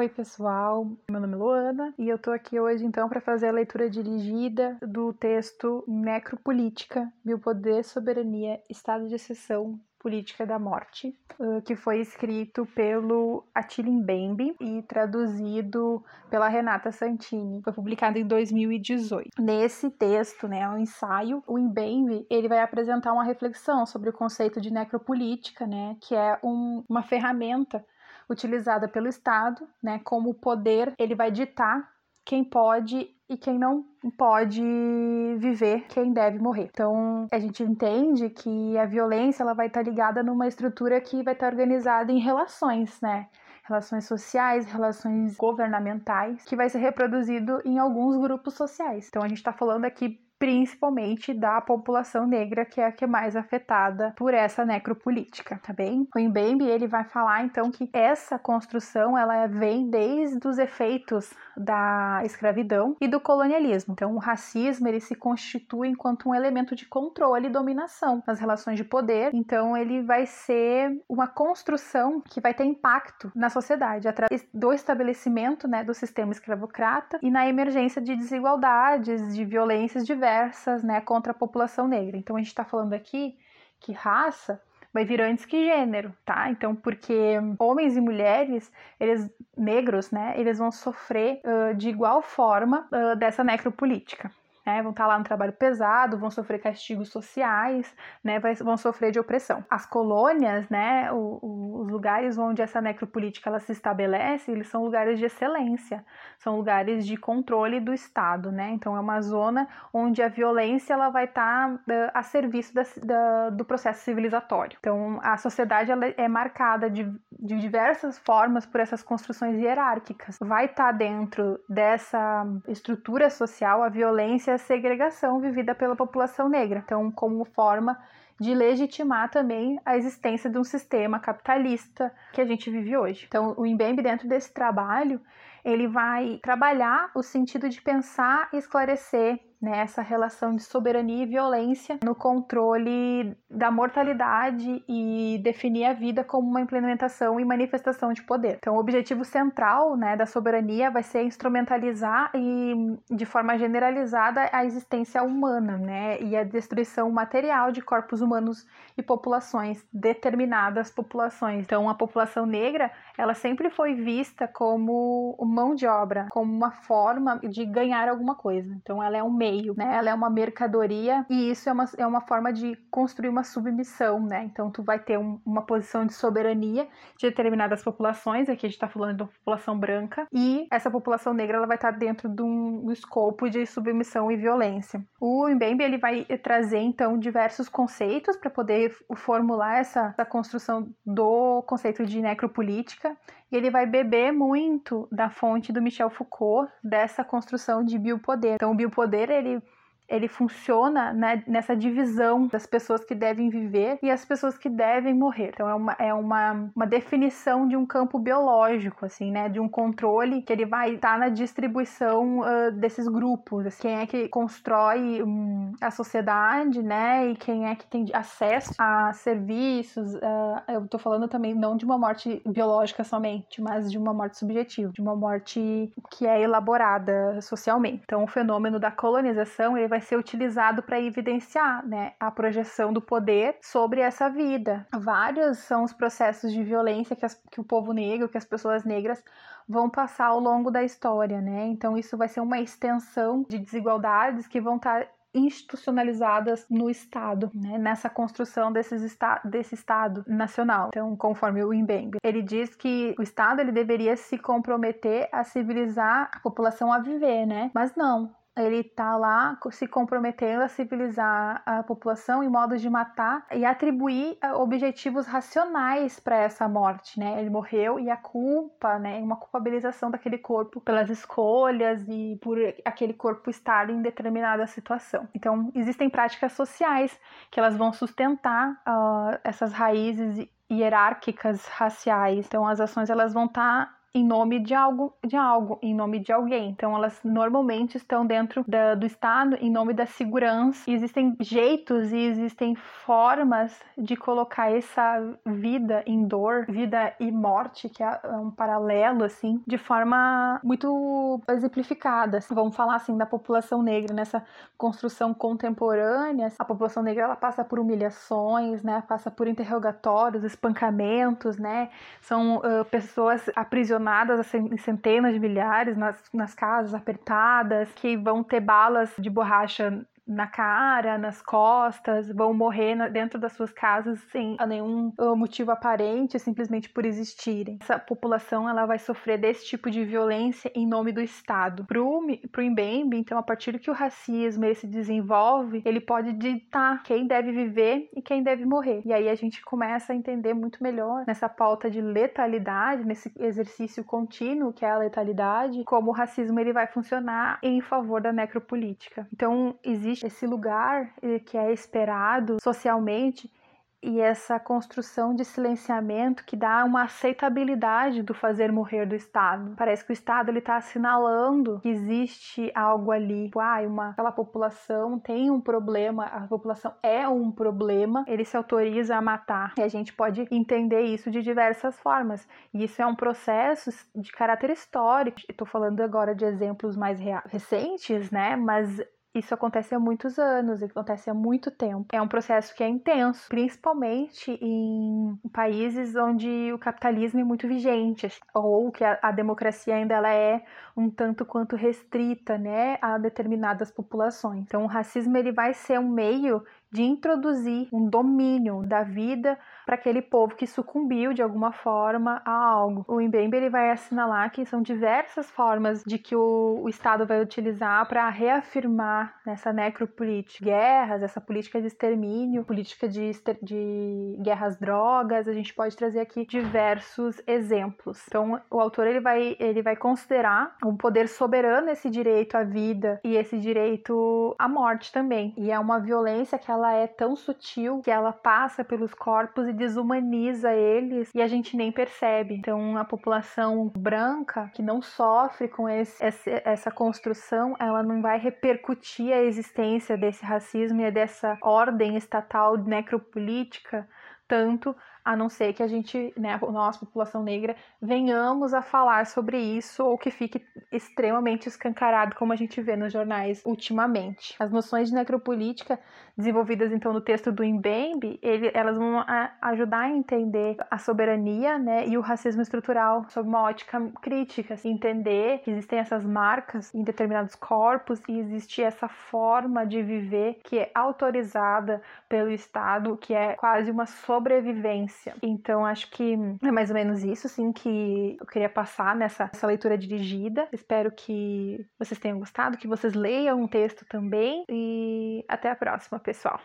Oi, pessoal. Meu nome é Luana e eu tô aqui hoje então para fazer a leitura dirigida do texto Necropolítica, Biopoder, Soberania, Estado de Exceção, Política da Morte, que foi escrito pelo Attila Mbembe e traduzido pela Renata Santini. Foi publicado em 2018. Nesse texto, né, um ensaio, o Mbembe ele vai apresentar uma reflexão sobre o conceito de necropolítica, né, que é um, uma ferramenta utilizada pelo Estado, né, como poder ele vai ditar quem pode e quem não pode viver, quem deve morrer. Então, a gente entende que a violência ela vai estar ligada numa estrutura que vai estar organizada em relações, né? Relações sociais, relações governamentais, que vai ser reproduzido em alguns grupos sociais. Então, a gente está falando aqui principalmente da população negra, que é a que é mais afetada por essa necropolítica, tá bem? O Mbembe, ele vai falar então que essa construção, ela vem desde os efeitos da escravidão e do colonialismo. Então, o racismo, ele se constitui enquanto um elemento de controle e dominação nas relações de poder. Então, ele vai ser uma construção que vai ter impacto na sociedade através do estabelecimento, né, do sistema escravocrata e na emergência de desigualdades, de violências diversas diversas né, contra a população negra. Então a gente está falando aqui que raça vai vir antes que gênero, tá? Então, porque homens e mulheres, eles negros, né, eles vão sofrer uh, de igual forma uh, dessa necropolítica né, vão estar lá no trabalho pesado, vão sofrer castigos sociais, né, vão sofrer de opressão. As colônias, né, o, o, os lugares onde essa necropolítica ela se estabelece, eles são lugares de excelência, são lugares de controle do Estado, né, então é uma zona onde a violência ela vai estar uh, a serviço da, da, do processo civilizatório. Então a sociedade ela é marcada de, de diversas formas por essas construções hierárquicas. Vai estar dentro dessa estrutura social a violência segregação vivida pela população negra. Então, como forma de legitimar também a existência de um sistema capitalista que a gente vive hoje. Então, o Mbembe, dentro desse trabalho, ele vai trabalhar o sentido de pensar e esclarecer né, essa relação de soberania e violência no controle da mortalidade e definir a vida como uma implementação e manifestação de poder. Então, o objetivo central né, da soberania vai ser instrumentalizar e, de forma generalizada, a existência humana né, e a destruição material de corpos humanos e populações, determinadas populações. Então, a população negra, ela sempre foi vista como mão de obra, como uma forma de ganhar alguma coisa. Então, ela é um meio meio, né? Ela é uma mercadoria e isso é uma, é uma forma de construir uma submissão, né? Então tu vai ter um, uma posição de soberania de determinadas populações, aqui a gente está falando uma população branca, e essa população negra ela vai estar tá dentro de um, um escopo de submissão e violência. O Mbembe ele vai trazer então diversos conceitos para poder formular essa, essa construção do conceito de necropolítica e ele vai beber muito da fonte do Michel Foucault dessa construção de biopoder. Então, o biopoder ele ele funciona né, nessa divisão das pessoas que devem viver e as pessoas que devem morrer. Então é uma, é uma, uma definição de um campo biológico, assim, né? De um controle que ele vai estar tá na distribuição uh, desses grupos. Assim, quem é que constrói um, a sociedade, né? E quem é que tem acesso a serviços. Uh, eu tô falando também não de uma morte biológica somente, mas de uma morte subjetiva, de uma morte que é elaborada socialmente. Então o fenômeno da colonização ele vai vai ser utilizado para evidenciar né, a projeção do poder sobre essa vida. Vários são os processos de violência que, as, que o povo negro, que as pessoas negras vão passar ao longo da história, né? Então isso vai ser uma extensão de desigualdades que vão estar tá institucionalizadas no Estado, né, nessa construção desses esta desse Estado nacional. Então, conforme o Mbembe, ele diz que o Estado ele deveria se comprometer a civilizar a população a viver, né? Mas não, ele está lá se comprometendo a civilizar a população em modos de matar e atribuir eh, objetivos racionais para essa morte, né? Ele morreu e a culpa, né, uma culpabilização daquele corpo pelas escolhas e por aquele corpo estar em determinada situação. Então, existem práticas sociais que elas vão sustentar uh, essas raízes hierárquicas raciais. Então, as ações elas vão estar tá em nome de algo, de algo, em nome de alguém. Então elas normalmente estão dentro da, do Estado em nome da segurança. E existem jeitos e existem formas de colocar essa vida em dor, vida e morte, que é um paralelo assim, de forma muito exemplificada. Vamos falar assim da população negra nessa construção contemporânea. A população negra ela passa por humilhações, né? Passa por interrogatórios, espancamentos, né? São uh, pessoas aprisionadas em centenas de milhares nas, nas casas apertadas, que vão ter balas de borracha na cara, nas costas, vão morrer dentro das suas casas sem nenhum uh, motivo aparente, simplesmente por existirem. Essa população ela vai sofrer desse tipo de violência em nome do Estado. Pro, pro Mbembe, então, a partir do que o racismo ele se desenvolve, ele pode ditar quem deve viver e quem deve morrer. E aí a gente começa a entender muito melhor nessa pauta de letalidade, nesse exercício contínuo que é a letalidade, como o racismo ele vai funcionar em favor da necropolítica. Então, existe esse lugar eh, que é esperado socialmente e essa construção de silenciamento que dá uma aceitabilidade do fazer morrer do Estado. Parece que o Estado ele está assinalando que existe algo ali. Ah, uma, aquela população tem um problema, a população é um problema, ele se autoriza a matar. E a gente pode entender isso de diversas formas. E isso é um processo de caráter histórico. Estou falando agora de exemplos mais recentes, né? Mas isso acontece há muitos anos, acontece há muito tempo. É um processo que é intenso, principalmente em países onde o capitalismo é muito vigente, ou que a, a democracia ainda ela é um tanto quanto restrita, né, a determinadas populações. Então, o racismo ele vai ser um meio de introduzir um domínio da vida para aquele povo que sucumbiu de alguma forma a algo. O Mbembe ele vai assinalar que são diversas formas de que o, o Estado vai utilizar para reafirmar nessa necropolítica, guerras, essa política de extermínio, política de, de guerras drogas, a gente pode trazer aqui diversos exemplos. Então, o autor ele vai, ele vai considerar um poder soberano esse direito à vida e esse direito à morte também. E é uma violência que ela é tão sutil que ela passa pelos corpos e desumaniza eles e a gente nem percebe. Então, a população branca que não sofre com esse, essa construção, ela não vai repercutir a existência desse racismo e dessa ordem estatal necropolítica tanto a não ser que a gente, né, nossa população negra, venhamos a falar sobre isso ou que fique extremamente escancarado, como a gente vê nos jornais ultimamente. As noções de necropolítica desenvolvidas então no texto do Mbembe, ele, elas vão a, ajudar a entender a soberania, né, e o racismo estrutural sob uma ótica crítica, assim, entender que existem essas marcas em determinados corpos e existe essa forma de viver que é autorizada pelo Estado, que é quase uma sobrevivência então, acho que é mais ou menos isso, assim, que eu queria passar nessa, leitura dirigida. Espero que vocês tenham gostado, que vocês leiam o texto também. E até a próxima, pessoal.